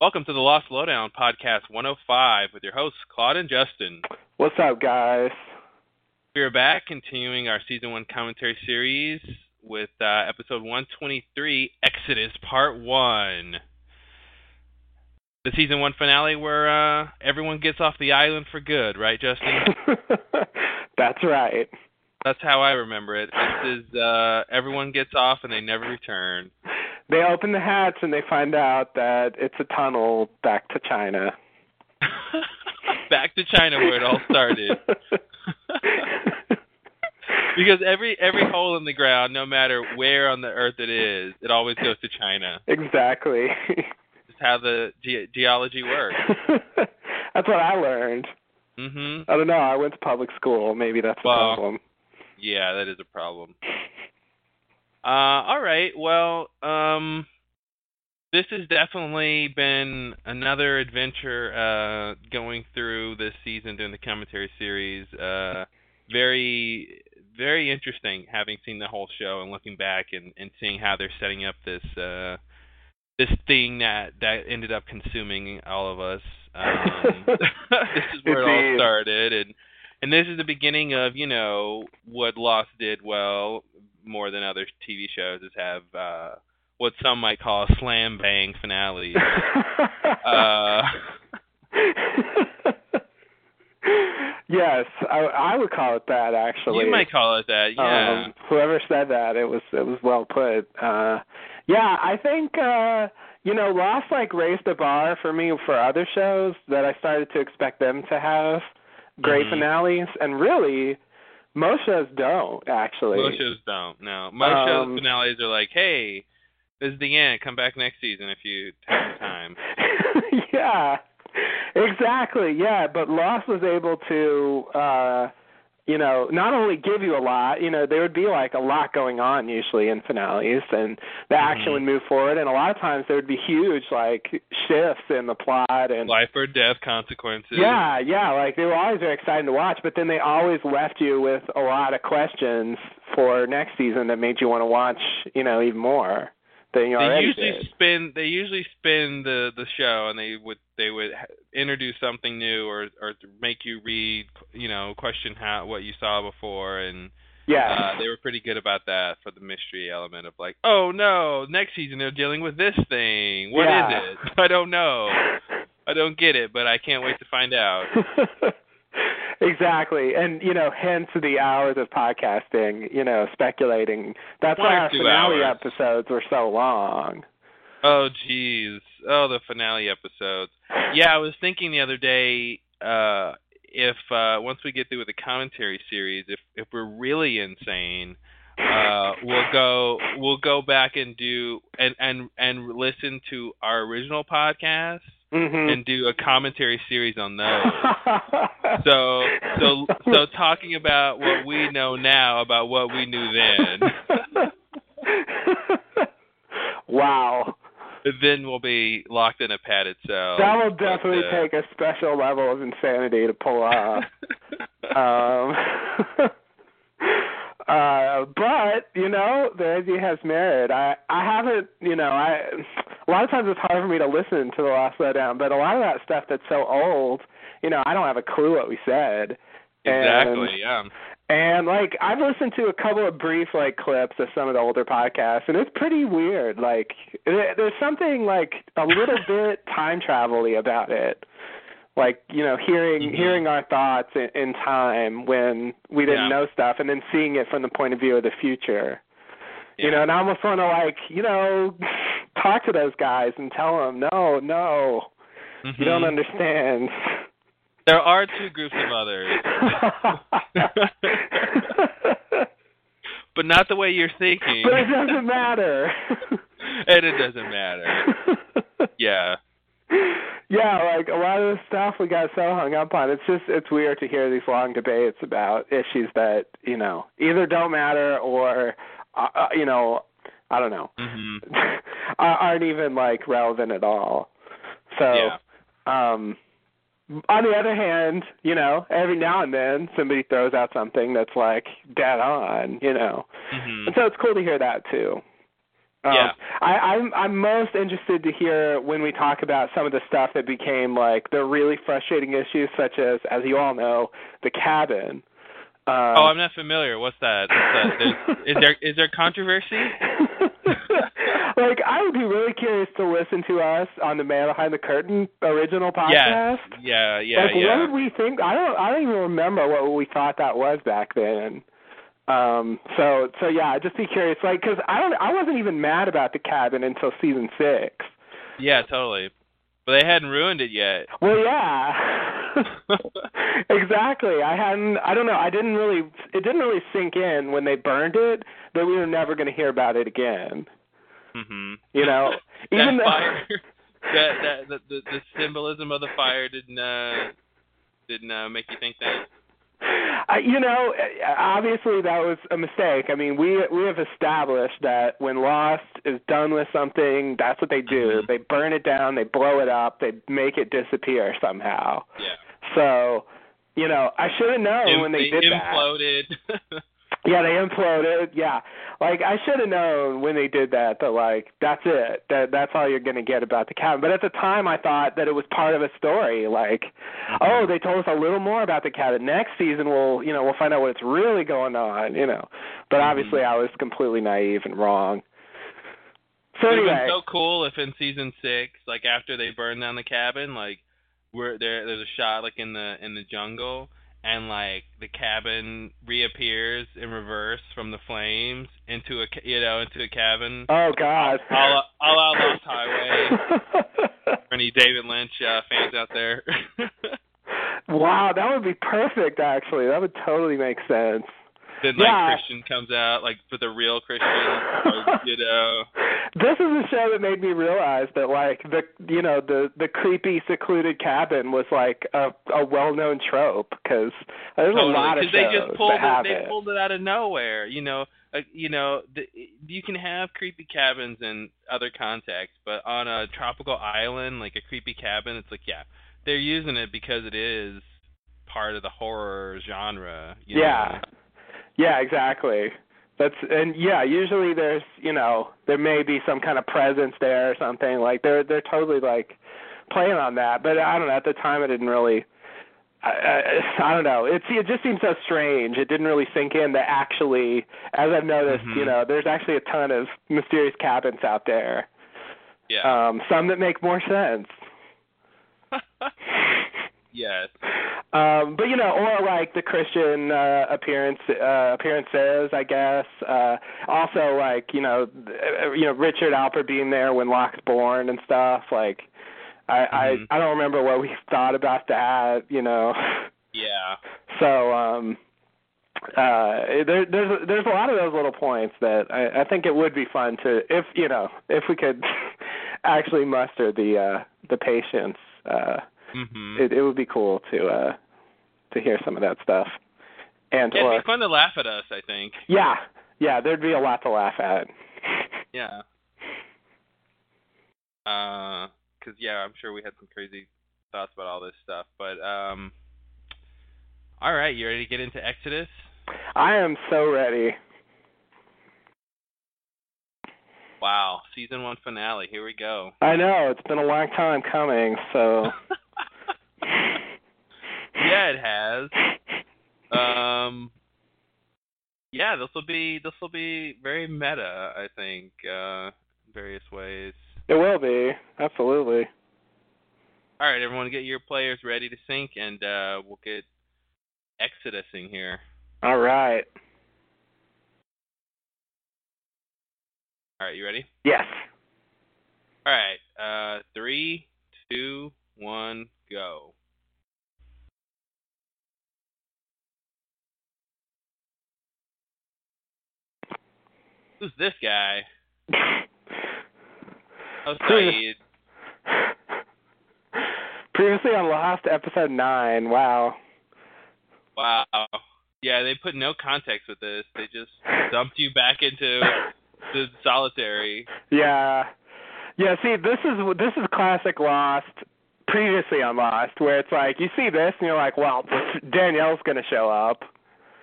Welcome to the Lost Lowdown Podcast 105 with your hosts, Claude and Justin. What's up, guys? We are back continuing our season one commentary series with uh, episode 123 Exodus Part 1. The season one finale where uh, everyone gets off the island for good, right, Justin? That's right. That's how I remember it. This is uh, everyone gets off and they never return. They open the hatch and they find out that it's a tunnel back to China. back to China where it all started. because every every hole in the ground, no matter where on the earth it is, it always goes to China. Exactly. It's how the ge- geology works. that's what I learned. Mhm. I don't know. I went to public school. Maybe that's the Well, problem. Yeah, that is a problem. Uh, all right. Well, um, this has definitely been another adventure uh, going through this season during the commentary series. Uh, very, very interesting having seen the whole show and looking back and, and seeing how they're setting up this uh, this thing that that ended up consuming all of us. Um, this is where it all started, and and this is the beginning of you know what Lost did well more than other TV shows is have uh, what some might call slam bang finales. uh, yes, I, I would call it that. Actually, you might call it that, yeah. Um, whoever said that, it was it was well put. Uh, yeah, I think uh, you know, Lost like raised the bar for me for other shows that I started to expect them to have great Mhm. finales, and really, most shows don't actually. Most shows don't. No, most Um, shows finales are like, hey, this is the end. Come back next season if you have time. yeah, exactly. Yeah, but Lost was able to, uh, you know, not only give you a lot. You know, there would be like a lot going on usually in finales, and the action Mhm. would move forward. And a lot of times there would be huge like shifts in the plot and. Life or death consequences. yeah, yeah, like they were always very exciting to watch, but then they always left you with a lot of questions for next season that made you want to watch, you know, even more They usually did. spin. They usually spin the the show, and they would they would introduce something new or or make you read, you know, question how what you saw before, and Yeah. uh, they were pretty good about that for the mystery element of like, oh no, next season they're dealing with this thing. What is Yeah. it? I don't know. I don't get it, but I can't wait to find out. exactly. And, you know, hence the hours of podcasting, you know, speculating. That's why our finale hours. episodes were so long. Oh jeez. Oh, the finale episodes. Yeah, I was thinking the other day uh if uh once we get through with the commentary series, if if we're really insane, uh we'll go we'll go back and do and and and listen to our original podcast Mhm. and do a commentary series on those. So so so talking about what we know now about what we knew then. wow. then we'll be locked in a padded cell. That will But, definitely uh, take a special level of insanity to pull off. um, uh, but you know, the idea has merit. I I haven't, you know, I a lot of times it's hard for me to listen to the Lost Lowdown, but a lot of that stuff that's so old, you know, I don't have a clue what we said. Exactly. Yeah. And like I've listened to a couple of brief like clips of some of the older podcasts, and it's pretty weird. Like there's something like a little bit time travel-y about it. Like you know, hearing Mhm. hearing our thoughts in, in time when we didn't Yeah. know stuff, and then seeing it from the point of view of the future. You know, and I almost want to like you know talk to those guys and tell them, no, no, you don't Mhm. understand. There are two groups of others, but not the way you're thinking. but it doesn't matter. and it doesn't matter. Yeah. Yeah, like a lot of the stuff we got so hung up on. It's just it's weird to hear these long debates about issues that you know either don't matter or uh, uh, you know I don't know hmm aren't even like relevant at all. So Yeah. um on the other hand, you know, every now and then somebody throws out something that's like dead on, you know. hmm And so it's cool to hear that too. Um, Yeah. I, I'm I'm most interested to hear when we talk about some of the stuff that became like the really frustrating issues, such as, as you all know, the cabin. Uh, oh, I'm not familiar. What's that? What's that? Is there is there controversy? like I would be really curious to listen to us on the Man Behind the Curtain original podcast. Yeah, yeah, like yeah. what did we think? I don't I don't even remember what we thought that was back then. Um so so yeah, I'd just be curious like cuz I don't I wasn't even mad about the cabin until season 6. Yeah, totally. But they hadn't ruined it yet. Well, yeah. exactly. I hadn't I don't know, I didn't really it didn't really sink in when they burned it that we were never going to hear about it again. Mm-hmm. You know, even that fire, that, that the, the the symbolism of the fire didn't uh didn't uh, make you think that. I, you know, obviously that was a mistake. I mean, we we have established that when Lost is done with something, that's what they do. Mhm. They burn it down, they blow it up, they make it disappear somehow. Yeah. So, you know, I should have known Im- when they, they did that. Yeah, they imploded. Yeah, like I should have known when they did that that like that's it. That that's all you're gonna get about the cabin. But at the time, I thought that it was part of a story. Like, oh, they told us a little more about the cabin. Next season, we'll you know we'll find out what's really going on. You know, but obviously, mm-hmm. I was completely naive and wrong. So It anyway, been so cool if in season six, like after they burn down the cabin, like where there there's a shot like in the in the jungle and like the cabin reappears in reverse from the flames into a you know into a cabin. oh God, All all out Lost Highway. For any David Lynch uh, fans out there. wow, that would be perfect. Actually, that would totally make sense. Then like Yeah. Christian comes out like for the real Christian, or, you know. This is a show that made me realize that like the you know the the creepy secluded cabin was like a a well known trope because there's a lot of shows they just pulled that have it, they it. pulled it out of nowhere. You know, uh, you know, the, you can have creepy cabins in other contexts, but on a tropical island like a creepy cabin, it's like yeah, they're using it because it is part of the horror genre. You yeah, yeah, exactly. That's and yeah. Usually there's you know there may be some kind of presence there or something like they're they're totally like playing on that. But I don't know. At the time, I didn't really. I, I, I don't know. It it just seems so strange. It didn't really sink in that actually, as I've noticed, Mhm. you know, there's actually a ton of mysterious cabins out there. Yeah. Um, some that make more sense. yes. Um, but you know, or like the Christian uh, appearance uh, appearances, I guess. Uh, also, like you know, uh, you know Richard Alpert being there when Locke's born and stuff. Like, I Mhm. I I don't remember what we thought about that. You know, Yeah. so um, uh, there, there's there's a lot of those little points that I, I think it would be fun to if you know if we could actually muster the uh, the patience. Uh, Mhm. it, it would be cool to uh to hear some of that stuff. And yeah, it'd be fun to laugh at us. I think. yeah, yeah, there'd be a lot to laugh at. Yeah. Uh, cause yeah, I'm sure we had some crazy thoughts about all this stuff, but um, all right, you ready to get into Exodus? I am so ready. Wow, season one finale. Here we go. I know it's been a long time coming, so yeah, it has. Um, yeah, this will be this will be very meta. I think uh, in various ways. it will be absolutely. All right, everyone, get your players ready to sync, and uh, we'll get Exodusing here. All right. All right, you ready? Yes. All right. Uh, three, two, one, go. Who's this guy? Oh, Sayid. Previously on Lost, episode nine. Wow. Wow. Yeah, they put no context with this. They just dumped you back into the solitary. Yeah. Yeah, see this is this is classic Lost previously on Lost where it's like you see this and you're like, well, Danielle's going to show up.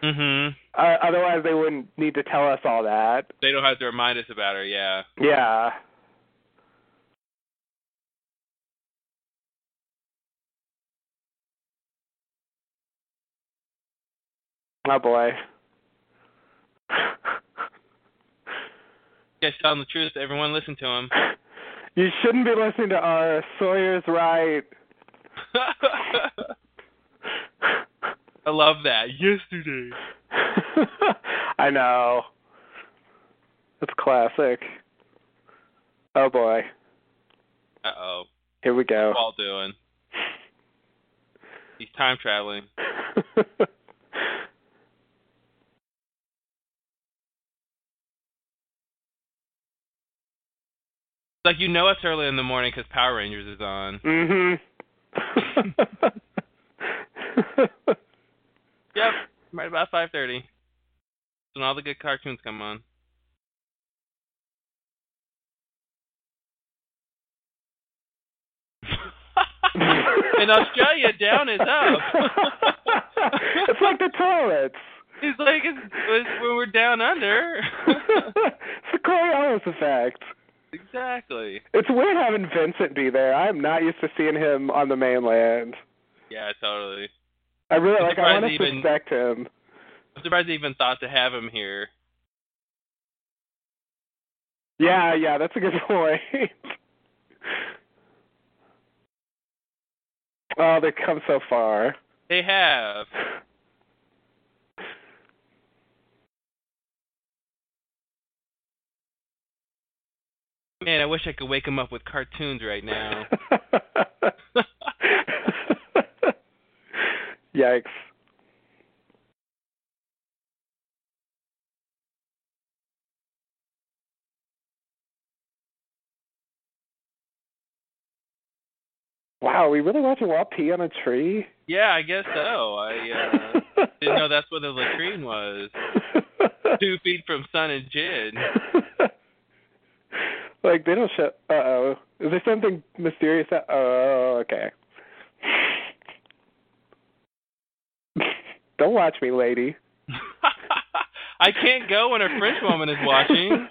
Mm-hmm. Uh, otherwise, they wouldn't need to tell us all that. They don't have to remind us about her. Yeah. Yeah. Oh boy. You telling the truth. Everyone listen to him. You shouldn't be listening to our Sawyer's right. I love that. Yesterday. I know. It's classic. Oh boy. Uh oh. Here we go. What's Paul doing? He's time traveling. Like you know it's early in the morning because Power Rangers is on. mhm. Yep, right about five thirty. When all the good cartoons come on. In Australia, down is up. it's like the toilets. He's like, it's, it's when we're down under. it's the Coriolis effect. exactly. It's weird having Vincent be there. I'm not used to seeing him on the mainland. Yeah, totally. I really I'm like. I want to even- suspect him. I'm surprised they even thought to have him here. Yeah, yeah, that's a good point. oh, they've come so far. They have. Man, I wish I could wake him up with cartoons right now. Yikes. Wow, we really watching Walt pee on a tree? yeah, I guess so. I uh, didn't know that's where the latrine was. Two feet from Sun and Jin. like they don't show. Uh oh, is there something mysterious? That, oh, okay. Don't watch me, lady. I can't go when a French woman is watching.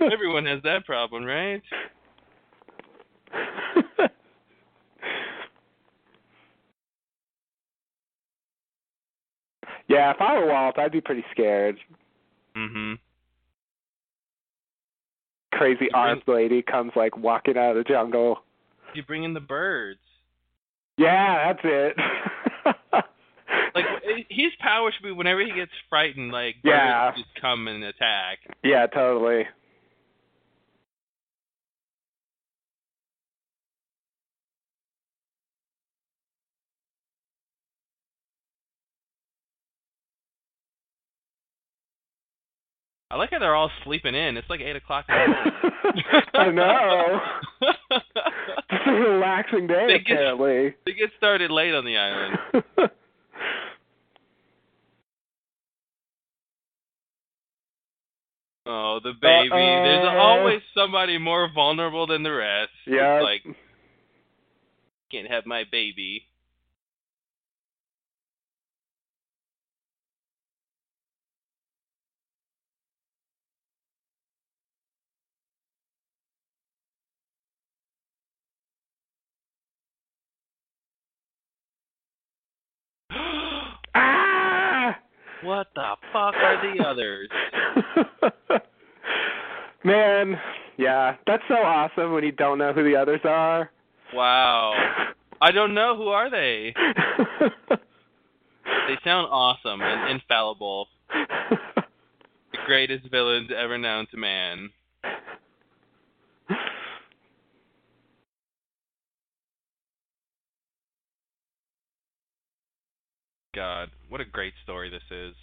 Everyone has that problem, right? yeah, if I were Walt, I'd be pretty scared. Mhm. Crazy You armed lady comes like walking out of the jungle. You bring in the birds. Yeah, that's it. Like his power should be whenever he gets frightened, like Yeah. just come and attack. yeah, totally. I like how they're all sleeping in. It's like eight o'clock. In the. I know. It's a relaxing day, They get- apparently. they get started late on the island. Oh, the baby. There's Uh-oh. always somebody more vulnerable than the rest. It's yeah. like can't have my baby. ah! What the fuck are the others? Man, yeah, that's so awesome when you don't know who the others are. Wow. I don't know who are they. They sound awesome and infallible. The greatest villains ever known to man. God, what a great story this is.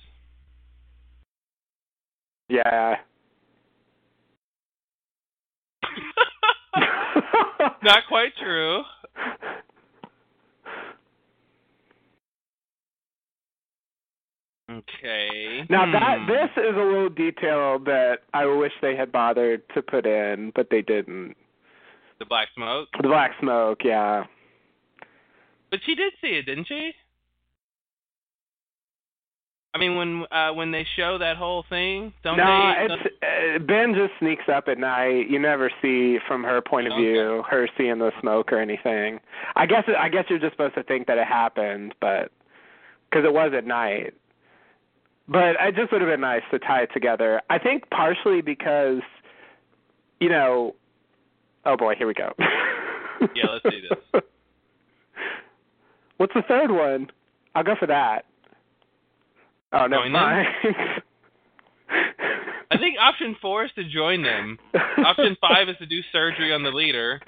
yeah. Not quite true. Okay. Now that Hmm. this is a little detail that I wish they had bothered to put in, but they didn't. the black smoke. The black smoke, yeah. But she did see it, didn't she? I mean, when uh when they show that whole thing, don't no, they? it's uh, Ben just sneaks up at night. You never see from her point of Okay. view her seeing the smoke or anything. I guess I guess you're just supposed to think that it happened, but because it was at night. But it just would have been nice to tie it together. I think partially because, you know, oh boy, here we go. Yeah, let's do this. What's the third one? I'll go for that. Oh, them? mind. I think option four is to join them. Option five is to do surgery on the leader.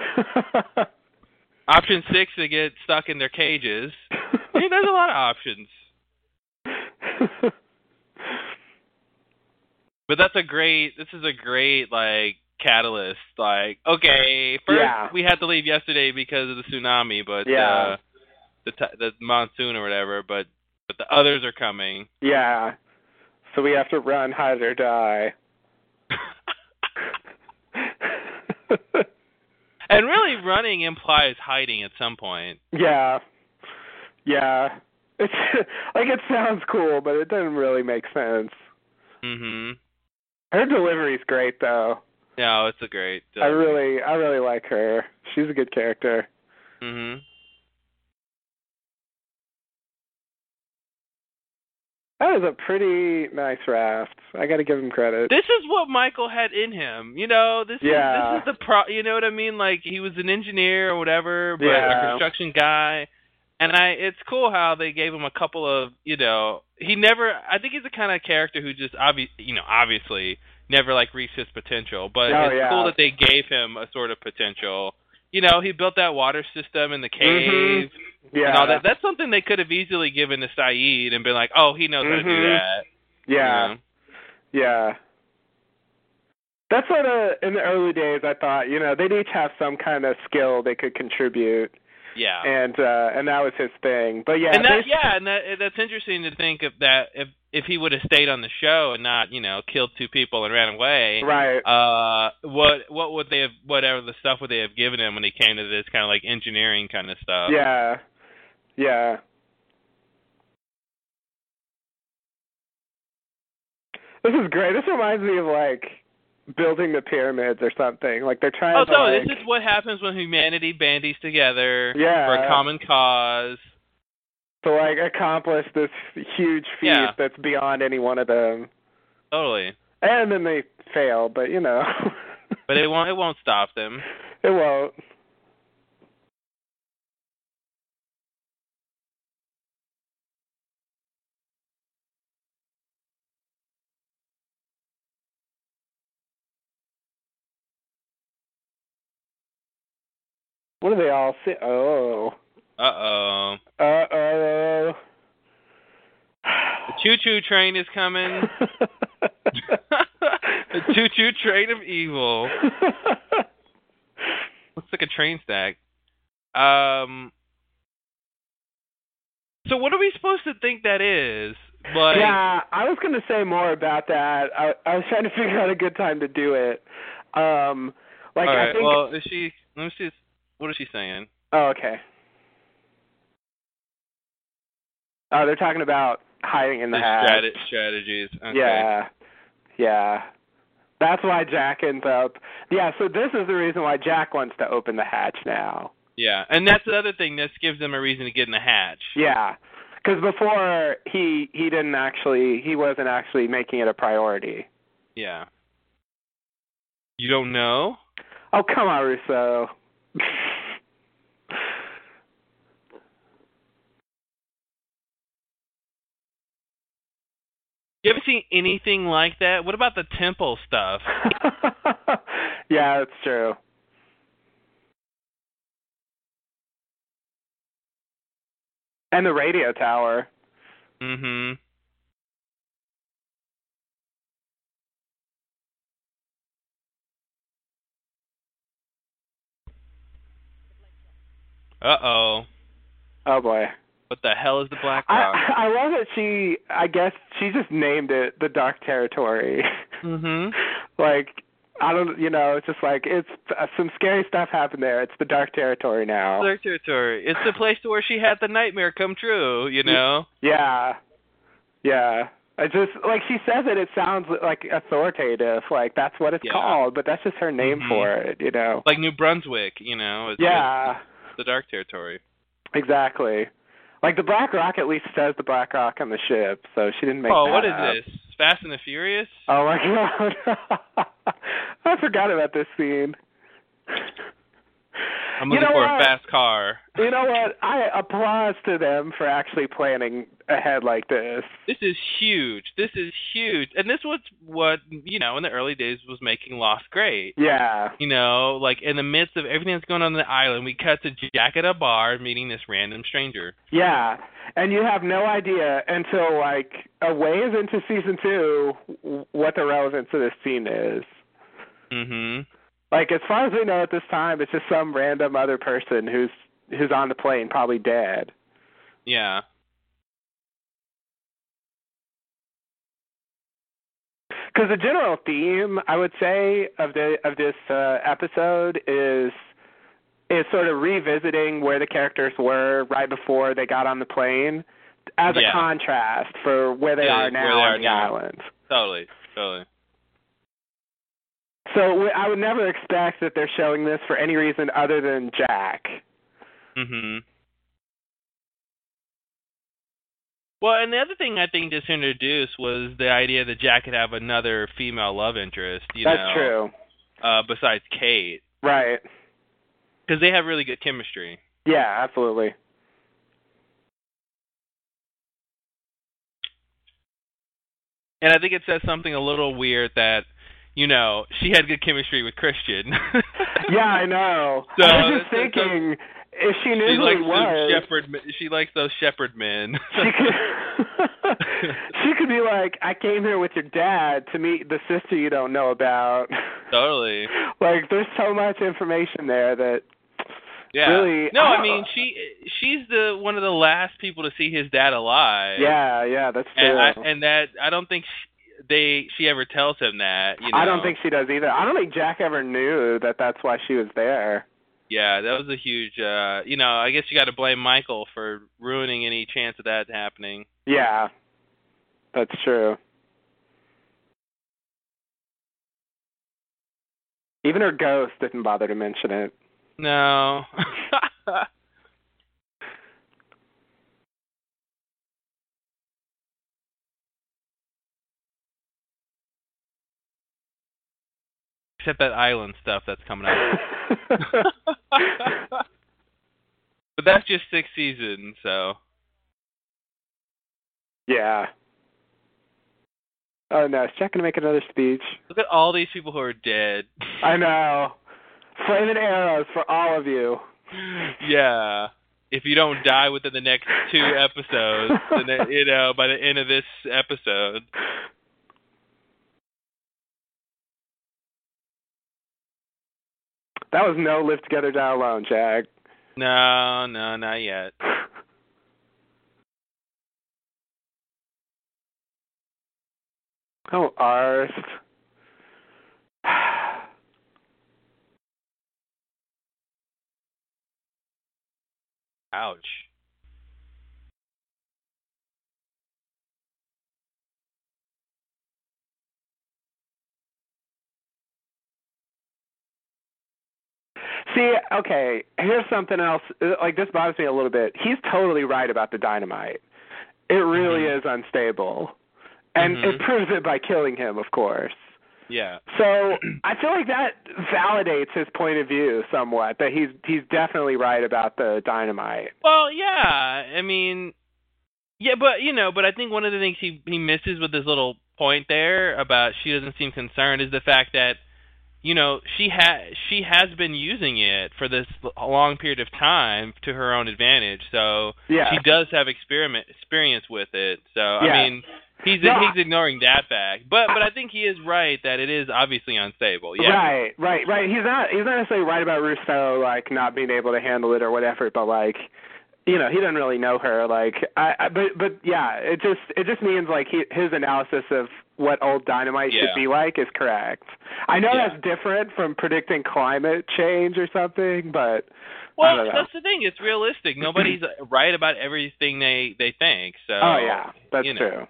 Option six to get stuck in their cages. I mean, there's a lot of options. But that's a great. This is a great like catalyst. Like, okay, first Yeah. we had to leave yesterday because of the tsunami, but Yeah. uh, the t- the monsoon or whatever. But the others are coming. yeah. So we have to run, hide or die. and really, running implies hiding at some point. yeah. Yeah. It's like it sounds cool, but it doesn't really make sense. Mhm. Her delivery's great though. No, it's a great. Uh, I really I really like her. She's a good character. Mhm. That was a pretty nice raft. I got to give him credit. This is what Michael had in him. You know, this Yeah. is this is the pro. You know what I mean? Like he was an engineer or whatever, but a construction guy. And I, it's cool how they gave him a couple of, you know, he never. I think he's the kind of character who just obvi- you know, obviously never like reached his potential. But Oh, it's yeah. cool that they gave him a sort of potential. You know, he built that water system in the mm-hmm. cave Yeah. all that. That's something they could have easily given to Sayid and been like, oh, he knows how to do Mhm. that. you yeah. know? Yeah. That's sort of in the early days. I thought, you know, they'd each have some kind of skill they could contribute, Yeah. and uh and that was his thing. But yeah, and that yeah, and that that's interesting to think of that if if he would have stayed on the show and not you know killed two people and ran away, right. uh, what what would they have whatever the stuff would they have given him when he came to this kind of like engineering kind of stuff? yeah. Yeah. This is great. This reminds me of like building the pyramids or something. Like they're trying Oh, to so like, this is what happens when humanity bandies together Yeah. for a common cause. To like accomplish this huge feat Yeah. that's beyond any one of them. Totally, And then they fail, but you know. but it won't it won't stop them. it won't. What do they all say? Oh. Uh oh, Uh oh. the choo choo train is coming. the choo choo train of evil. Looks like a train stack. Um. So what are we supposed to think that is? Like, yeah, I was going to say more about that. I, I was trying to figure out a good time to do it. Um, like all I think. Well, is she? Let me see. What is she saying? oh, okay. Oh, they're talking about hiding in the, The hatch. strategies. Okay. Yeah, yeah. That's why Jack ends up. Yeah, so this is the reason why Jack wants to open the hatch now. Yeah, and that's the other thing. This gives them a reason to get in the hatch. Yeah, because before he he didn't actually he wasn't actually making it a priority. Yeah. You don't know? Oh come on, Rousseau. You ever seen anything like that? What about the temple stuff? yeah, that's true. And the radio tower. Mm-hmm. Uh oh. Oh boy. What the hell is the Black I Rock? I love that she I guess she just named it the Dark Territory. mm-hmm. like I don't you know, it's just like it's uh, some scary stuff happened there. It's the Dark Territory now. Dark territory. It's the place to where she had the nightmare come true, you know? Yeah. Yeah. I just like she says it. It sounds like authoritative, like that's what it's Yeah. called. But that's just her name Mhm. for it, you know. Like New Brunswick, you know. It's, yeah, it's the dark territory. exactly. Like the Black Rock at least says the Black Rock on the ship, so she didn't make oh, what is up. this? Fast and the Furious? Oh my god! I forgot about this scene. I'm You looking know for what? a fast car. You know what? I applause to them for actually planning ahead like this. This is huge. This is huge. And this was what, you know, in the early days was making Lost great. Yeah. You know, like in the midst of everything that's going on on the island, we cut to Jack at a bar meeting this random stranger. Yeah. And you have no idea until like a ways into season two what the relevance of this scene is. Mhm. Like as far as we know at this time, it's just some random other person who's who's on the plane, probably dead. Yeah. Because the general theme, I would say, of the of this uh, episode is is sort of revisiting where the characters were right before they got on the plane, as Yeah. a contrast for where they Yeah, are now they are on the now. island. Totally. Totally. So I would never expect that they're showing this for any reason other than Jack. Mhm. Well, and the other thing I think just introduced was the idea that Jack could have another female love interest. You That's know, true. Uh, besides Kate, Right. because they have really good chemistry. Yeah, absolutely. And I think it says something a little weird that, you know, she had good chemistry with Christian. Yeah, I know. So, I was just so- so- thinking if she knew she who likes he those was. shepherd. She likes those shepherd men. she could she could be like, I came here with your dad to meet the sister you don't know about. totally. like, there's so much information there that. Yeah. Really, no, I I mean she she's the one of the last people to see his dad alive. Yeah, yeah, that's true. And I, and that I don't think they she ever tells him that. You know? I don't think she does either. I don't think Jack ever knew that that's why she was there. Yeah, that was a huge. uh You know, I guess you got to blame Michael for ruining any chance of that happening. Yeah, that's true. Even her ghost didn't bother to mention it. No. Except that island stuff that's coming up. but that's just six seasons, so yeah. Oh no, is Jack gonna make another speech? look at all these people who are dead. I know. Flaming arrows for all of you. yeah. If you don't die within the next two episodes, then you know by the end of this episode. That was no live together die alone, Jack. No, no, not yet. Oh, Arzt. Ouch. See, okay, here's something else. Uh, Like this bothers me a little bit. He's totally right about the dynamite. It really Mhm. is unstable, and Mhm. it proves it by killing him, of course. Yeah. So I feel like that validates his point of view somewhat. That he's he's definitely right about the dynamite. Well, yeah. I mean, yeah, but you know, but I think one of the things he he misses with his little point there about she doesn't seem concerned is the fact that you know she has she has been using it for this long period of time to her own advantage. So Yeah. she does have experiment experience with it. So Yeah. I mean. He's No, he's ignoring that fact, but but I think he is right that it is obviously unstable. Yeah, Right, right, right. He's not he's not necessarily right about Rousseau like not being able to handle it or whatever, but like you know, he doesn't really know her. Like I, I but but yeah, it just it just means like he, his analysis of what old dynamite Yeah. should be like is correct. I know Yeah. that's different from predicting climate change or something, but Well, that's the thing. It's realistic. Nobody's right about everything they they think. So oh yeah, that's you know. true.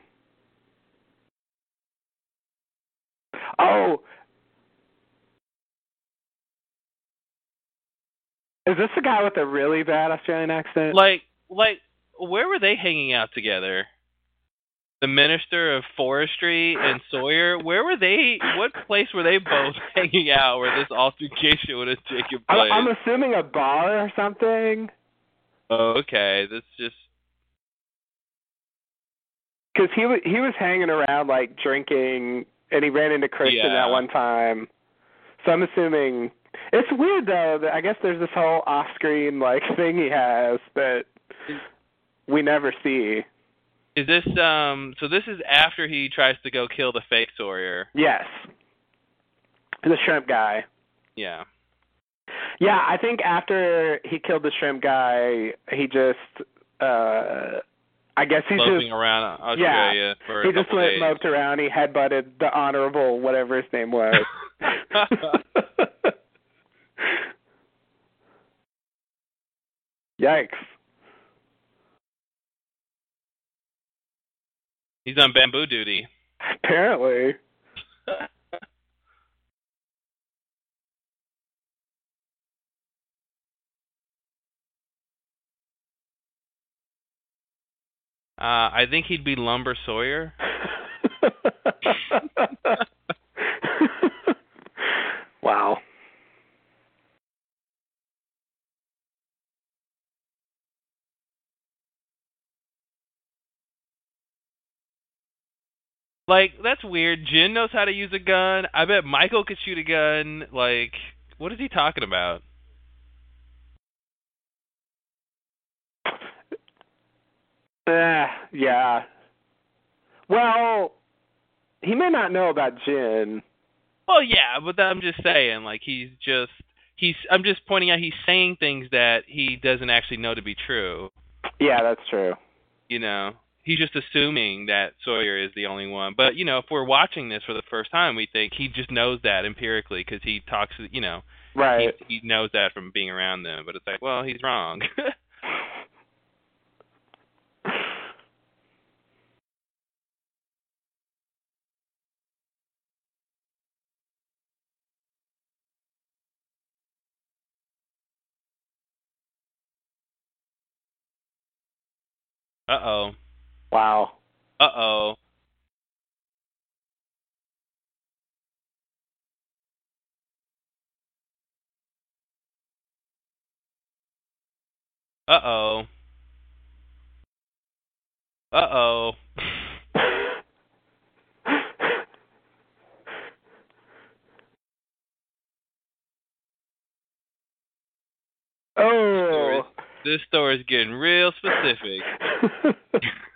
Oh. Is this the guy with the really bad Australian accent? Like, like, where were they hanging out together? The Minister of Forestry and Sawyer. Where were they? What place were they both hanging out where this altercation would have taken place? I'm assuming a bar or something. oh, okay. That's just Because he was he was hanging around like drinking, and he ran into Christian Yeah. that one time. So I'm assuming it's weird though. That I guess there's this whole off-screen like thing he has that we never see. Is this um? So this is after he tries to go kill the fake Sawyer. Yes, the shrimp guy. Yeah. Yeah, I think after he killed the shrimp guy, he just uh I guess he Sloping just around Australia for he a just went days. moped around. He headbutted the honorable whatever his name was. Yikes. He's on bamboo duty. Apparently. Uh, I think he'd be Lumber Sawyer. wow. Like that's weird. Jin knows how to use a gun. I bet Michael could shoot a gun. Like, what is he talking about? Uh, yeah. Well, he may not know about Jin. Well, yeah, but I'm just saying, like he's just he's. I'm just pointing out he's saying things that he doesn't actually know to be true. Yeah, that's true. You know, he's just assuming that Sawyer is the only one. But you know, if we're watching this for the first time, we think he just knows that empirically because he talks. You know, Right. he, he knows that from being around them. But it's like, well, he's wrong. uh oh. Wow. Uh oh. Uh oh. Uh oh. oh. This story's getting real specific.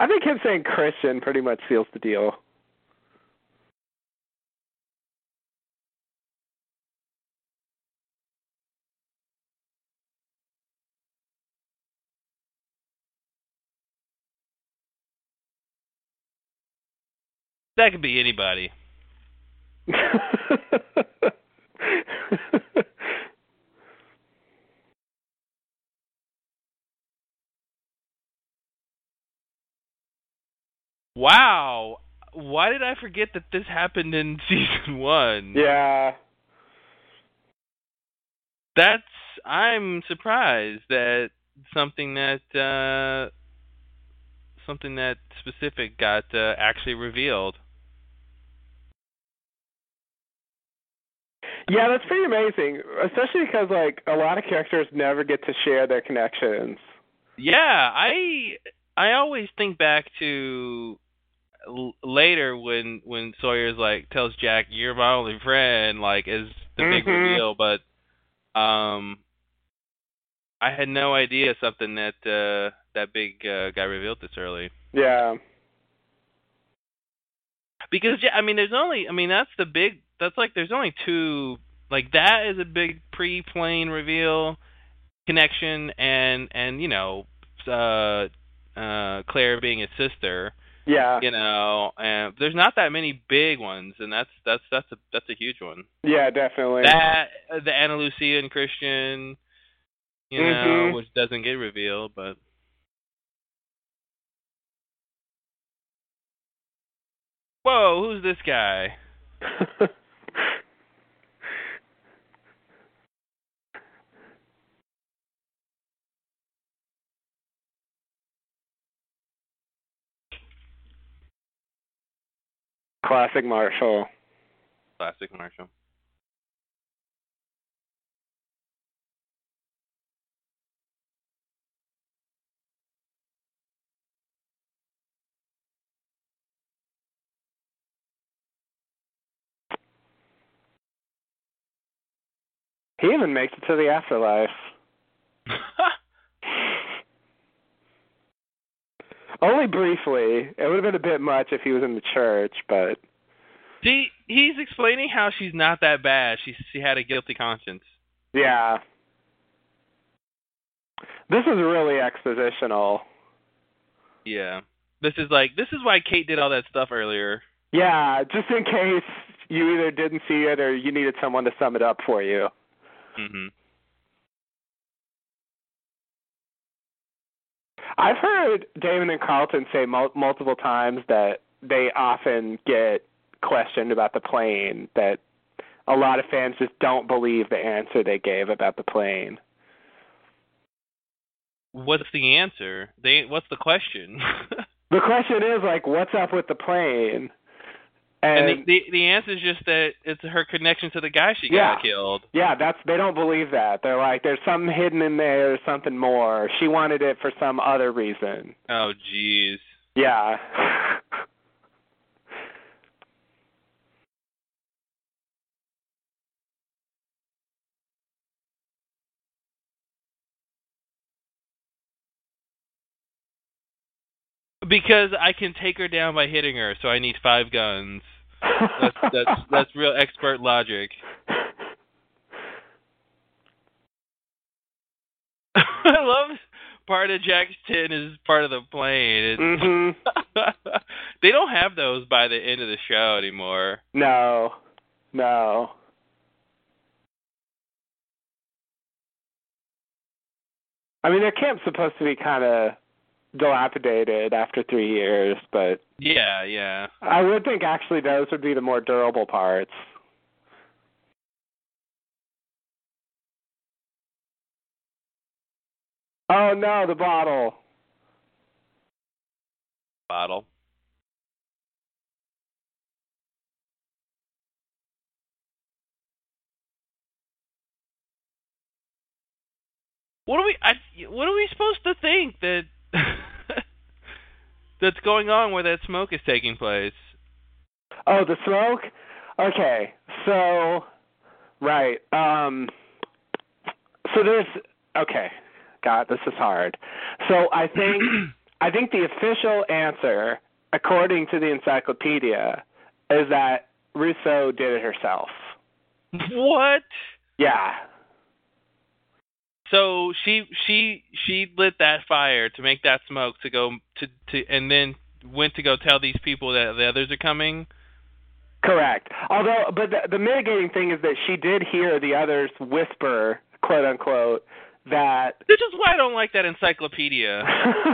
I think him saying Christian pretty much seals the deal. That could be anybody. Wow. Why did I forget that this happened in season one? yeah. That's I'm surprised that something that uh something that specific got uh, actually revealed. Yeah, that's pretty amazing, especially because like a lot of characters never get to share their connections. Yeah, I I always think back to l- later when when Sawyer's like tells Jack you're my only friend like is the big Mhm. reveal, but um I had no idea something that uh that big uh, got revealed this early. Yeah. Because yeah, I mean there's only I mean that's the big that's like there's only two like that is a big pre-plane reveal connection and and you know uh uh Claire being his sister Yeah. you know and there's not that many big ones and that's that's that's a that's a huge one Yeah, definitely. that the Ana Lucia and Christian you know, Mhm. which doesn't get revealed, but Whoa, who's this guy? Classic Marshall. Classic Marshall. He even makes it to the afterlife. Only briefly. It would have been a bit much if he was in the church, but See, he's explaining how she's not that bad. She she had a guilty conscience. yeah. This is really expositional. Yeah. This is like this is why Kate did all that stuff earlier. Yeah, just in case you either didn't see it or you needed someone to sum it up for you. Mhm. I've heard Damon and Carlton say mul- multiple times that they often get questioned about the plane, that a lot of fans just don't believe the answer they gave about the plane. What's the answer? They what's the question? The question is like, what's up with the plane? And And, the, the the answer is just that it's her connection to the guy she Yeah. got killed. yeah, that's they don't believe that. They're like, there's something hidden in there, there's something more. She wanted it for some other reason. Oh jeez. Yeah. Because I can take her down by hitting her, so I need five guns. That's that's that's real expert logic. I love part of Jack's tin is part of the plane. Mhm. they don't have those by the end of the show anymore. No. No. I mean, their camp's supposed to be kind of dilapidated after three years, but Yeah, yeah. I would think actually those would be the more durable parts. Oh no, the bottle. Bottle. What are we? I, what are we supposed to think that that's going on where that smoke is taking place? Oh, the smoke? Okay. So right. Um so there's okay. God, this is hard. So I think I think the official answer, according to the encyclopedia, is that Rousseau did it herself. what? Yeah. So she she she lit that fire to make that smoke to go to to and then went to go tell these people that the others are coming. Correct. Although, but the, the mitigating thing is that she did hear the others whisper, quote unquote, that. This is why I don't like that encyclopedia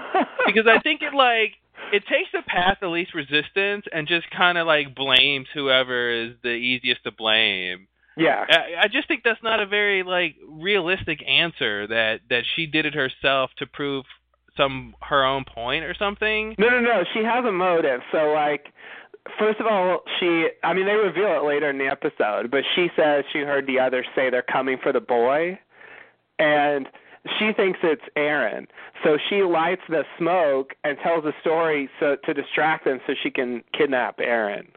because I think it like it takes the path of least resistance and just kind of like blames whoever is the easiest to blame. Yeah. I, I just think that's not a very like realistic answer that that she did it herself to prove some her own point or something. No, no, no. She has a motive. So, like, first of all, she. I mean, they reveal it later in the episode, but she says she heard the others say they're coming for the boy, and she thinks it's Aaron. So she lights the smoke and tells a story so to distract them, so she can kidnap Aaron.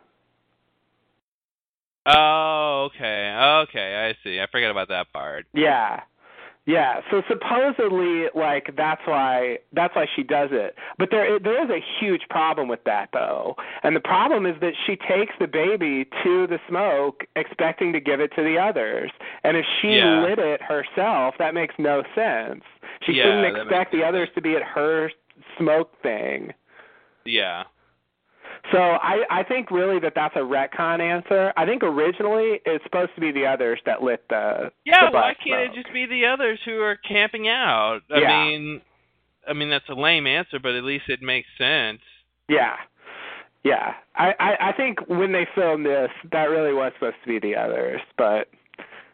Oh, okay, okay, I see. I forgot about that part. Yeah. Yeah, so supposedly like that's why that's why she does it. But there there is a huge problem with that though. And the problem is that she takes the baby to the smoke expecting to give it to the others. And if she Yeah. lit it herself, that makes no sense. She Yeah, shouldn't expect the others to be at her smoke thing. Yeah. So I I think really that that's a retcon answer. I think originally it's supposed to be the others that lit the Yeah, the why can't it just be the others who are camping out? I Yeah. mean, I mean that's a lame answer, but at least it makes sense. Yeah. Yeah. I, I I think when they filmed this, that really was supposed to be the others, but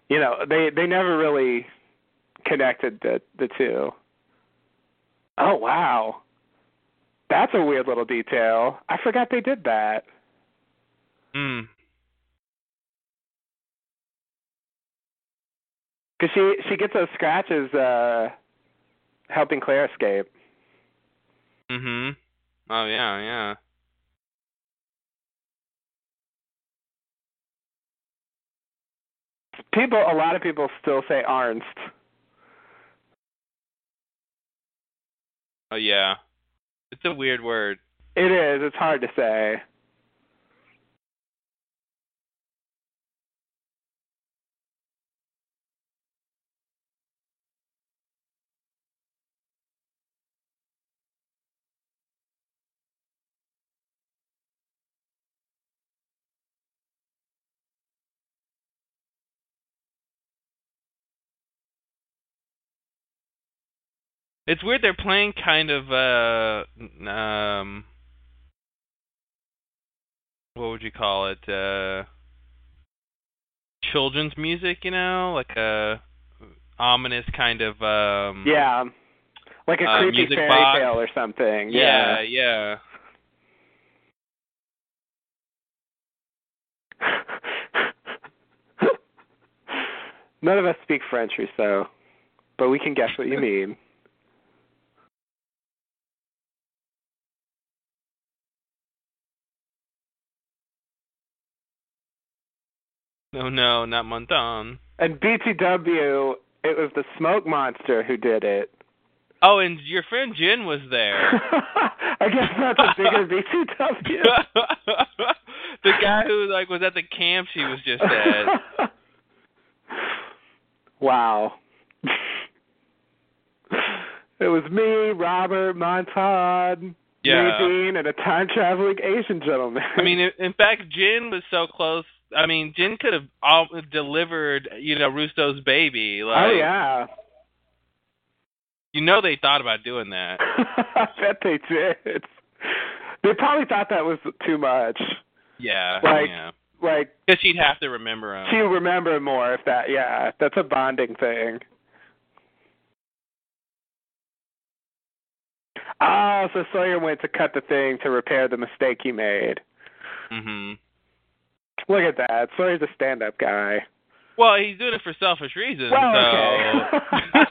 you know, they they never really connected the the two. Oh wow. That's a weird little detail. I forgot they did that. Hmm. Cuz she she gets those scratches uh helping Claire escape. Mhm. Oh yeah, yeah. People a lot of people still say Arnst. Oh yeah. It's a weird word. It is, it's hard to say. It's weird they're playing kind of uh um what would you call it? Uh children's music, you know, like a ominous kind of um Yeah. Like a Uh, creepy music fairy box. tale or something. yeah, yeah. None of us speak French, Rousseau, but we can guess what you mean. No, no, not Montand. And BTW, it was the smoke monster who did it. Oh, and your friend Jin was there. I guess that's a bigger BTW. the guy who like was at the camp she was just at. wow. it was me, Robert, Montand, Yeah. Nadine, and a time traveling Asian gentleman. I mean, in- in fact, Jin was so close. I mean, Jin could have all delivered, you know, Rousseau's baby. Like, oh yeah. You know, they thought about doing that. I bet they did. They probably thought that was too much. Yeah, Like- yeah. Like Because she'd have to remember him. she'll remember more if that. Yeah, that's a bonding thing. Oh, so Sawyer went to cut the thing to repair the mistake he made. hmm Look at that. Sawyer's a stand-up guy. Well, he's doing it for selfish reasons. Well, so. okay.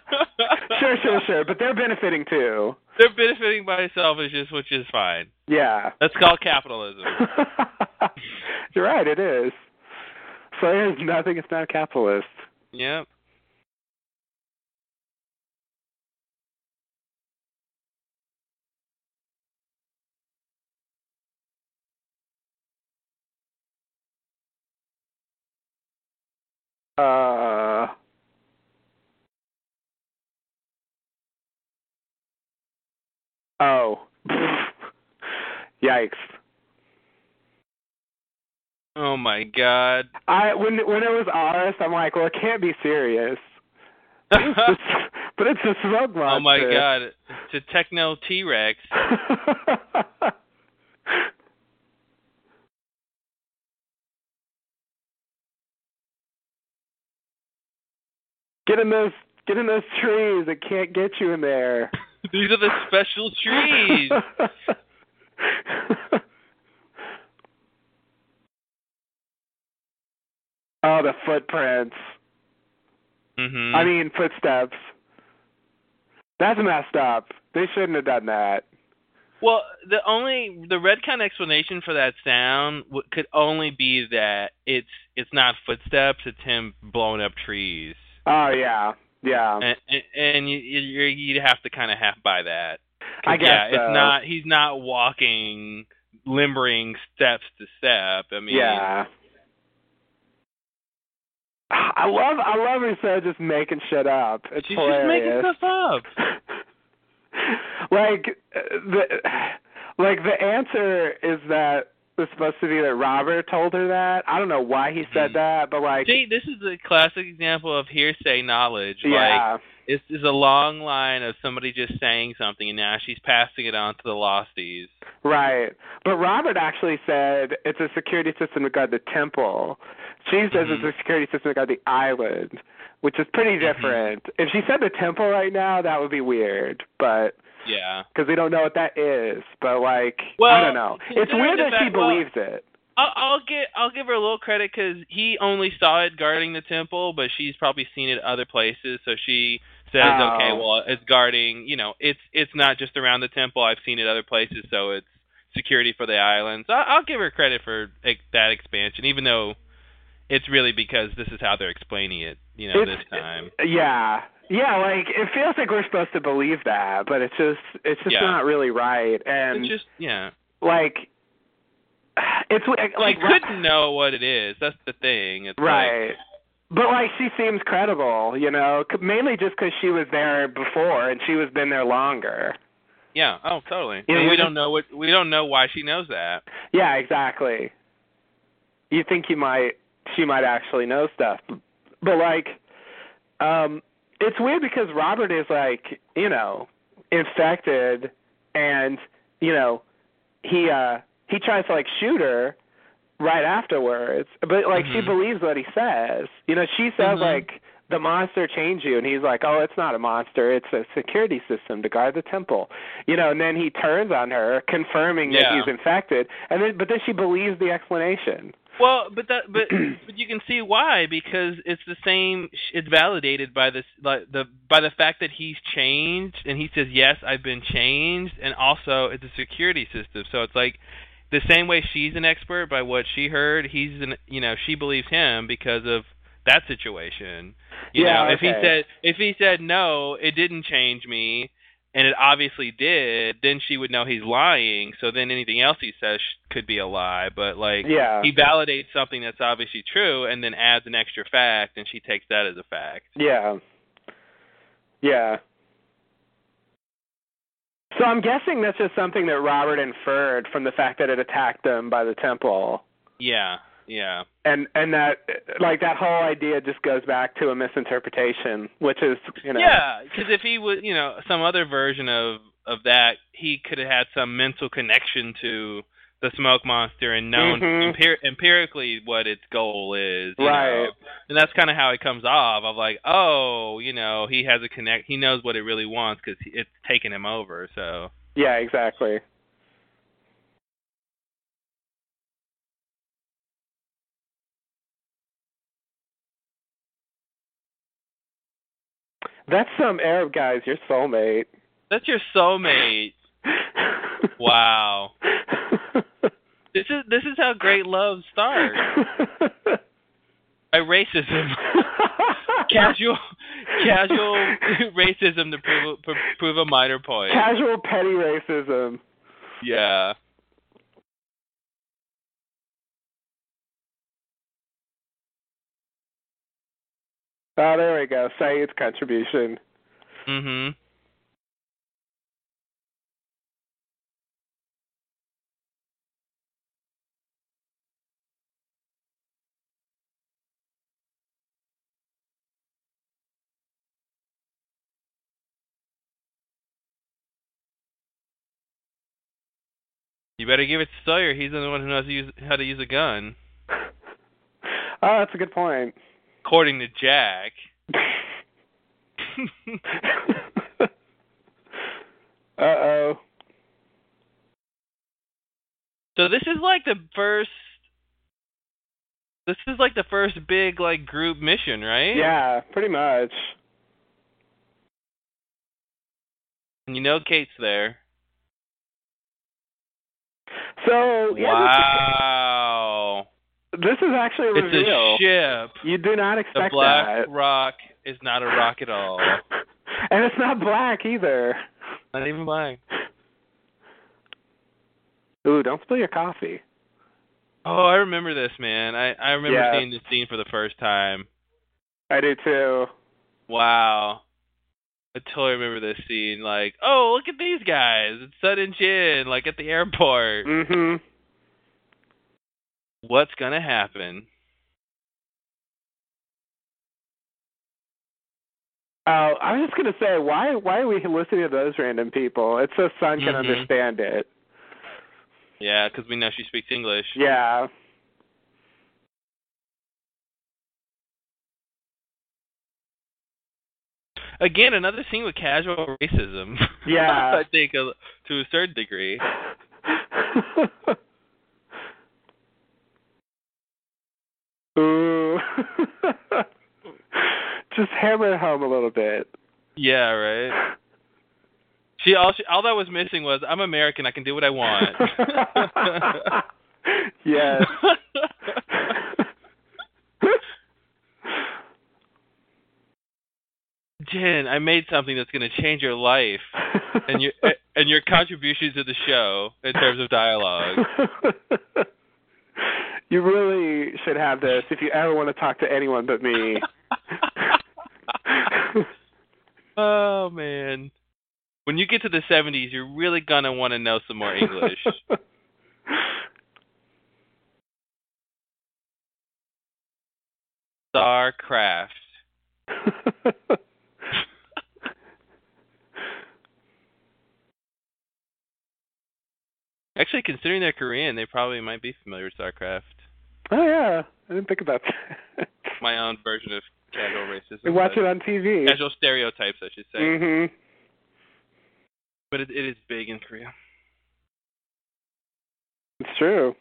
sure, sure, sure. But they're benefiting too. They're benefiting by selfishness, which is fine. Yeah. That's called capitalism. You're right. It is. Sawyer is nothing. It's not capitalist. yep. Uh. Oh. Yikes. Oh my God. I when when it was Aris, I'm like, well, it can't be serious. It's- but it's a smoke monster. oh my God. It's a techno T Rex. get in those get in those trees. It can't get you in there. These are the special trees. oh, the footprints. Mm-hmm. I mean, footsteps. That's messed up. They shouldn't have done that. Well, the only the retcon explanation for that sound w- could only be that it's it's not footsteps; it's him blowing up trees, Oh yeah, yeah. and and, and you you you'd have to kind of have by that. I guess yeah, so. it's not he's not walking limbering steps to step. I mean, yeah. I love I love Rousseau just making shit up. It's she's just making hilarious. stuff up. like the like the answer is that it's supposed to be that Robert told her that. I don't know why he said Mhm. that, but like See, this is a classic example of hearsay knowledge. Like yeah. this is a long line of somebody just saying something, and now she's passing it on to the losties. Right. But Robert actually said it's a security system to guard the temple. She says Mhm. it's a security system to guard the island, which is pretty Mhm. different. If she said the temple right now, that would be weird, but Yeah. because we don't know what that is. But like, I don't know. It's weird that she well- believes it. I'll, I'll get I'll give her a little credit because he only saw it guarding the temple, but she's probably seen it other places. So she says, Oh. okay, well, it's guarding. You know, it's it's not just around the temple. I've seen it other places, so it's security for the islands. I, I'll give her credit for that expansion, even though it's really because this is how they're explaining it. You know, It's- this time. Yeah. Yeah, like it feels like we're supposed to believe that, but it's just it's just Yeah. not really right. And It's just yeah. like it's like She couldn't know what it is. That's the thing. It's like, right. But like she seems credible, you know, mainly just because she was there before and she was been there longer. yeah. Oh, totally. You know, we don't know what we don't know why she knows that. Yeah, exactly. You think you might she might actually know stuff, but like, um, it's weird because Robert is like you know infected, and you know he uh he tries to like shoot her right afterwards, but like she Mhm. believes what he says. You know, she says Mhm. like the monster changed you and he's like, "Oh, it's not a monster. It's a security system to guard the temple." You know, and then he turns on her confirming that he's infected. And then but then she believes the explanation. Well, but that but but you can see why because it's the same. It's validated by this like the by the fact that he's changed and he says yes, I've been changed, and also it's a security system. So it's like the same way she's an expert by what she heard. He's an you know she believes him because of that situation. You Yeah, know, if he said if he said no, it didn't change me. And it obviously did. Then she would know he's lying. So then anything else he says could be a lie. But like, Yeah. he validates something that's obviously true and then adds an extra fact and she takes that as a fact Yeah. Yeah. So I'm guessing that's just something that Robert inferred from the fact that it attacked them by the temple. yeah yeah And and that like that whole idea just goes back to a misinterpretation, which is, you know. yeah because if he was you know some other version of of that he could have had some mental connection to the smoke monster and known Mhm. empir- empirically what its goal is Right. know? and that's kind of how it comes off of like oh you know he has a connect he knows what it really wants because it's taken him over so Yeah, exactly. That's some Arab guy's your soulmate. that's your soulmate wow This is this is how great love starts by racism, casual casual racism to prove prove a minor point. Casual petty racism. Yeah. Oh, there we go. Sayid's contribution. Mhm. You better give it to Sawyer. He's the one who knows how to use, how to use a gun, Oh, that's a good point. According to Jack. uh oh. So this is like the first. This is like the first big like group mission, right? Yeah, pretty much. And you know Kate's there. So yeah, wow. This, is actually a It's reveal. a ship. You do not expect The black that. rock is not a rock at all. and it's not black either. Not even black. Ooh, don't spill your coffee. Oh, I remember this, man. I I remember Yeah. seeing this scene for the first time. I do too. Wow. I totally remember this scene. Like, oh, look at these guys. It's Sun and Jin, like at the airport. Mhm. What's gonna happen? Oh, I was just gonna say, why why are we listening to those random people? It's so Sun can Mhm. understand it. Yeah, because we know she speaks English. Yeah. Again, another scene with casual racism. Yeah. I think uh, to a certain degree. Ooh. just hammer it home a little bit. Yeah, right. She all she, all that was missing was I'm American. I can do what I want. yes. Jin, I made something that's going to change your life and your and your contribution to the show in terms of dialogue. You really should have this if you ever want to talk to anyone but me. oh man. When you get to the 70s, you're really going to want to know some more English. StarCraft. Actually, considering they're Korean, they probably might be familiar with StarCraft. Oh yeah, I didn't think about that. My own version of casual racism. We watch it on TV. Casual stereotypes, I should say. Mhm. But it, it is big in Korea. It's true.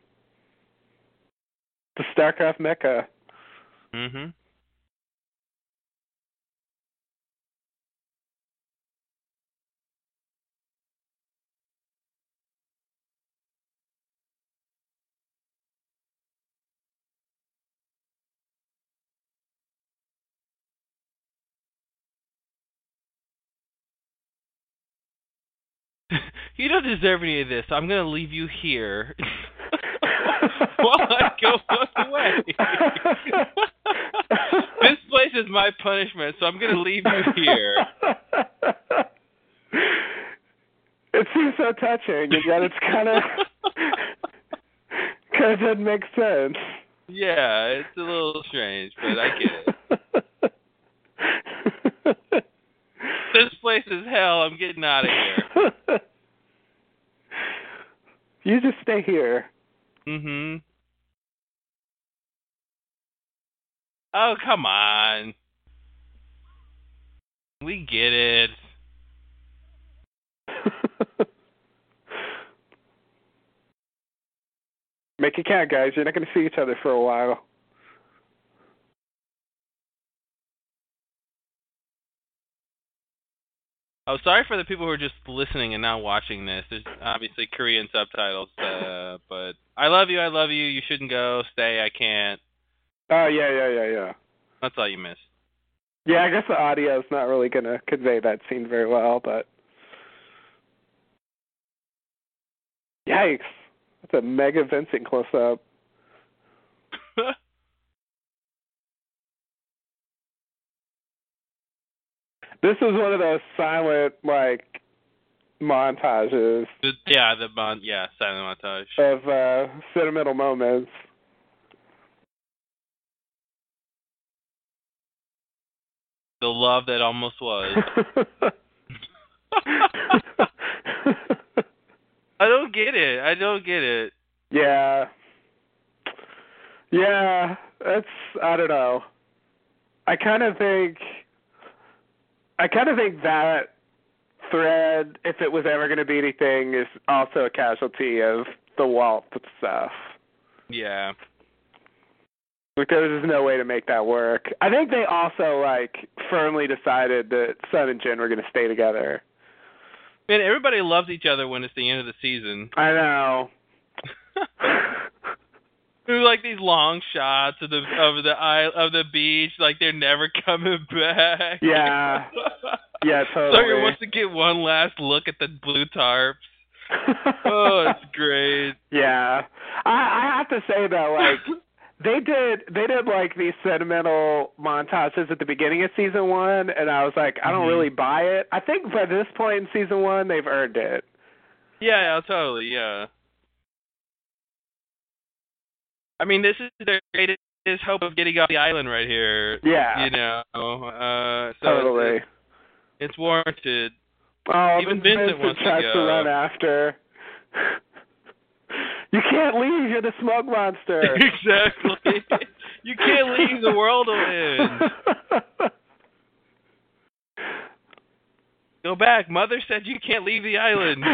The StarCraft mecca. Mm-hmm. you don't deserve any of this. So I'm going to leave you here while I go away. this place is my punishment, so I'm going to leave you here. it seems so touching, and yet it's kind of kind of doesn't make sense. Yeah, it's a little strange, but I get it. This place is hell. I'm getting out of here. You just stay here. Mhm. Oh, come on. We get it. Make it count, guys. You're not going to see each other for a while. Oh, sorry for the people who are just listening and not watching this. There's obviously Korean subtitles, uh, but I love you. I love you. You shouldn't go. Stay. I can't. Oh yeah, yeah, yeah, yeah. That's all you missed. Yeah, I guess the audio is not really going to convey that scene very well, but yikes, that's a mega Vincent close up. This is one of those silent like montages The- yeah, the mon- yeah, silent montage. of uh sentimental moments. The love that almost was. I don't get it. I don't get it. yeah. Yeah, that's I don't know. I kind of think I kind of think that thread, if it was ever going to be anything, is also a casualty of the Walt stuff. Yeah. Like there was just no way to make that work. I think they also like firmly decided that Sun and Jin were going to stay together. Man, everybody loves each other when it's the end of the season. I know. There's like these long shots of the of the isle of the beach, like they're never coming back. Yeah. Yeah, totally. Sawyer wants to get one last look at the blue tarps. Oh, it's great. yeah. I I have to say though, like they did they did like these sentimental montages at the beginning of season one, and I was like, I don't Mhm. really buy it. I think by this point in season one, they've earned it. Yeah, yeah, totally. Yeah. I mean, this is their greatest hope of getting off the island right here. Yeah, You know, uh, so totally. it's, it's warranted. oh, even then Vincent wants to tries go. to run after. you can't leave. You're the smoke monster. exactly. you can't leave the world will end. Go back. Mother said you can't leave the island.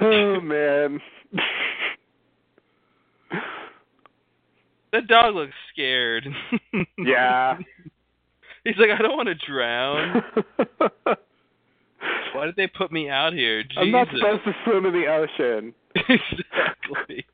oh man. That dog looks scared. Yeah. He's like, I don't want to drown. Why did they put me out here? Jesus. I'm not supposed to swim in the ocean. exactly.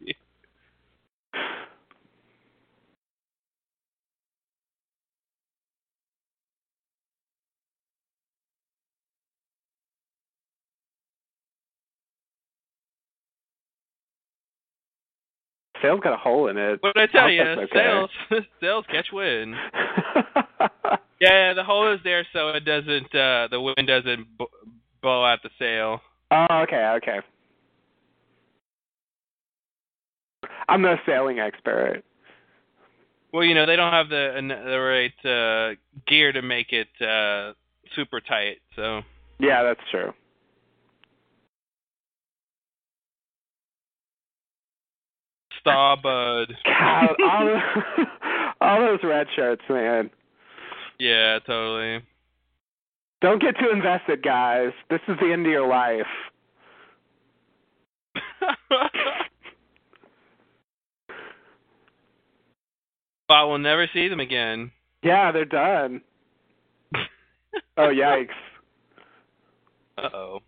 Sail's got a hole in it. What did I tell you? okay. Sales, sales catch wind. Yeah, the hole is there so it doesn't, uh the wind doesn't b- blow out the sail. oh, okay, okay. I'm no sailing expert. Well, you know they don't have the the right uh gear to make it uh super tight, so. Yeah, that's true. Starbud. God, all, those, all those red shirts, man. Yeah, totally. Don't get too invested, guys. This is the end of your life. but we'll never see them again. Yeah, they're done. Oh, yikes. Uh oh.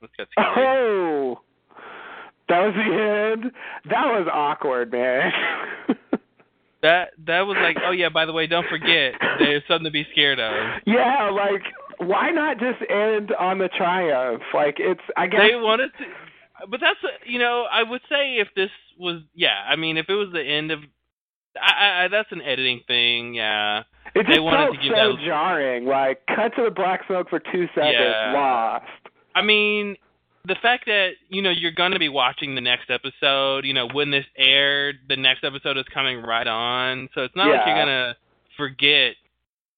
Let's get scary. Oh, that was the end. That was awkward, man. That that was like, oh yeah, by the way, don't forget, there's something to be scared of. yeah, like why not just end on the triumph? Like it's, I guess. They wanted to, but that's you know, I would say if this was, yeah, I mean, if it was the end of, I, I that's an editing thing, yeah. It just felt so that- jarring. Like, cut to the black smoke for two seconds, Yeah. lost. I mean, the fact that you know you're going to be watching the next episode, you know, when this aired, the next episode is coming right on, so it's not like you're gonna forget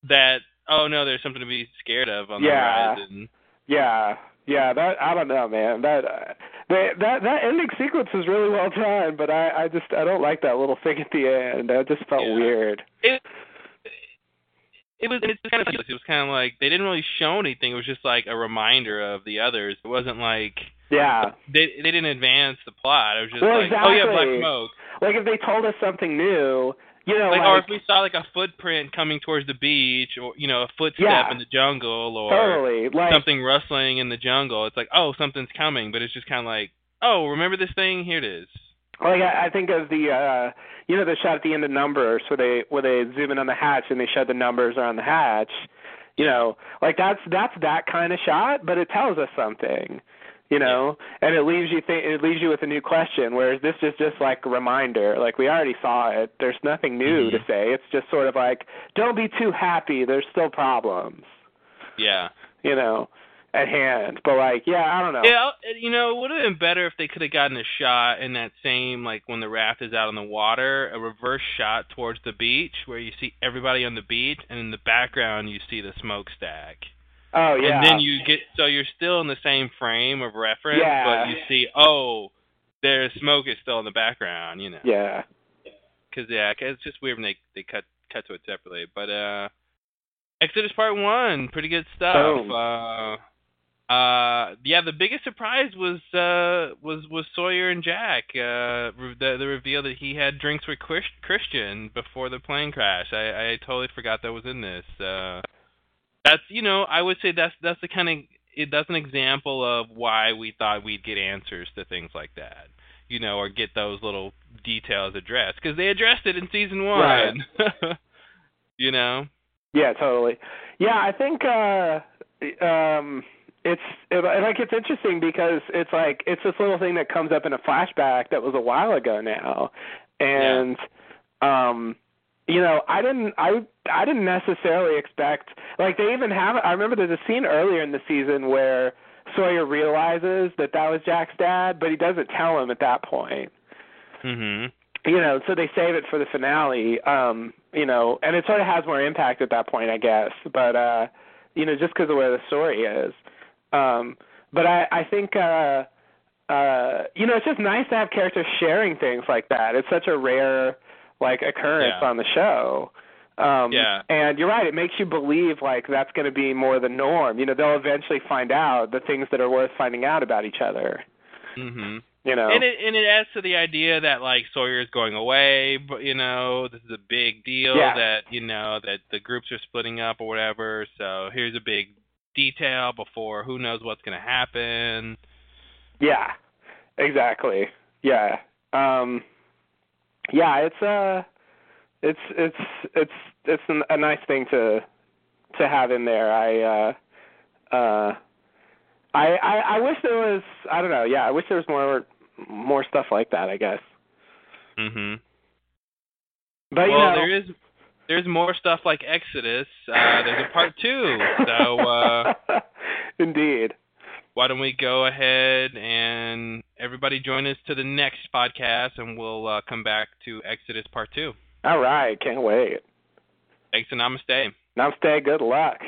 that. Oh no, there's something to be scared of on Yeah. the horizon. Yeah, yeah. That I don't know, man. That uh, that that that ending sequence was really well done, but I I just I don't like that little thing at the end. That just felt Yeah. weird. It it was it's kind of it was kind of like they didn't really show anything. It was just like a reminder of the others. It wasn't like Yeah. they they didn't advance the plot. It was just Well, like oh yeah, black exactly. smoke. Like if they told us something new, you know, Like, like, or if we saw like a footprint coming towards the beach, or you know, a footstep Yeah. in the jungle, or totally like something rustling in the jungle. It's like, oh, something's coming, but it's just kind of like, oh, remember this thing? Here it is. Like I, I think of the uh you know the shot at the end of numbers where they where they zoom in on the hatch and they show the numbers are on the hatch. You know, like that's that's that kind of shot, but it tells us something. You know, and it leaves you think it leaves you with a new question. Whereas this is just like a reminder. Like we already saw it. There's nothing new to Mhm. say. It's just sort of like don't be too happy. There's still problems. Yeah. You know, at hand. But like, yeah, I don't know. Yeah, you know, it would have been better if they could have gotten a shot in that same, like when the raft is out on the water, a reverse shot towards the beach where you see everybody on the beach, and in the background you see the smokestack. Oh yeah. And then you get, so you're still in the same frame of reference, Yeah. but you see, oh, there's smoke is still in the background, you know. Yeah. Cause yeah, 'cause it's just weird when they they cut cut to it separately. But uh, Exodus Part One, pretty good stuff. Boom. Uh, uh, yeah, the biggest surprise was uh was was Sawyer and Jack. Uh, the the reveal that he had drinks with Chris- Christian before the plane crash. I I totally forgot that was in this. Uh, that's you know I would say that's that's the kind of it, that's an example of why we thought we'd get answers to things like that you know, or get those little details addressed because they addressed it in season one. Right. you know. Yeah, totally. Yeah, I think uh um it's it, like it's interesting because it's like it's this little thing that comes up in a flashback that was a while ago now, and yeah. um, you know, I didn't I I didn't necessarily expect like they even have I remember there's a scene earlier in the season where Sawyer realizes that that was Jack's dad, but he doesn't tell him at that point. Mhm. You know, so they save it for the finale. Um, you know, and it sort of has more impact at that point, I guess. But uh, you know, just because of where the story is. Um, but I I think uh uh you know, it's just nice to have characters sharing things like that. It's such a rare like occurrence yeah. on the show. Um, yeah. And you're right. It makes you believe like that's going to be more the norm. You know, they'll eventually find out the things that are worth finding out about each other. Mm Mhm. You know. And it and it adds to the idea that like Sawyer's going away, but you know this is a big deal yeah. that you know that the groups are splitting up or whatever. So here's a big detail before who knows what's going to happen. Yeah. Exactly. Yeah. Um yeah, it's uh it's it's it's it's a nice thing to to have in there. I uh uh I, I I wish there was I don't know, yeah, I wish there was more more stuff like that, I guess. Mhm. But well, you know, there is there's more stuff like Exodus. Uh there's a part 2. So uh Indeed. Why don't we go ahead and everybody join us to the next podcast and we'll uh, come back to Exodus part 2. All right, can't wait. Thanks and namaste. Namaste, good luck.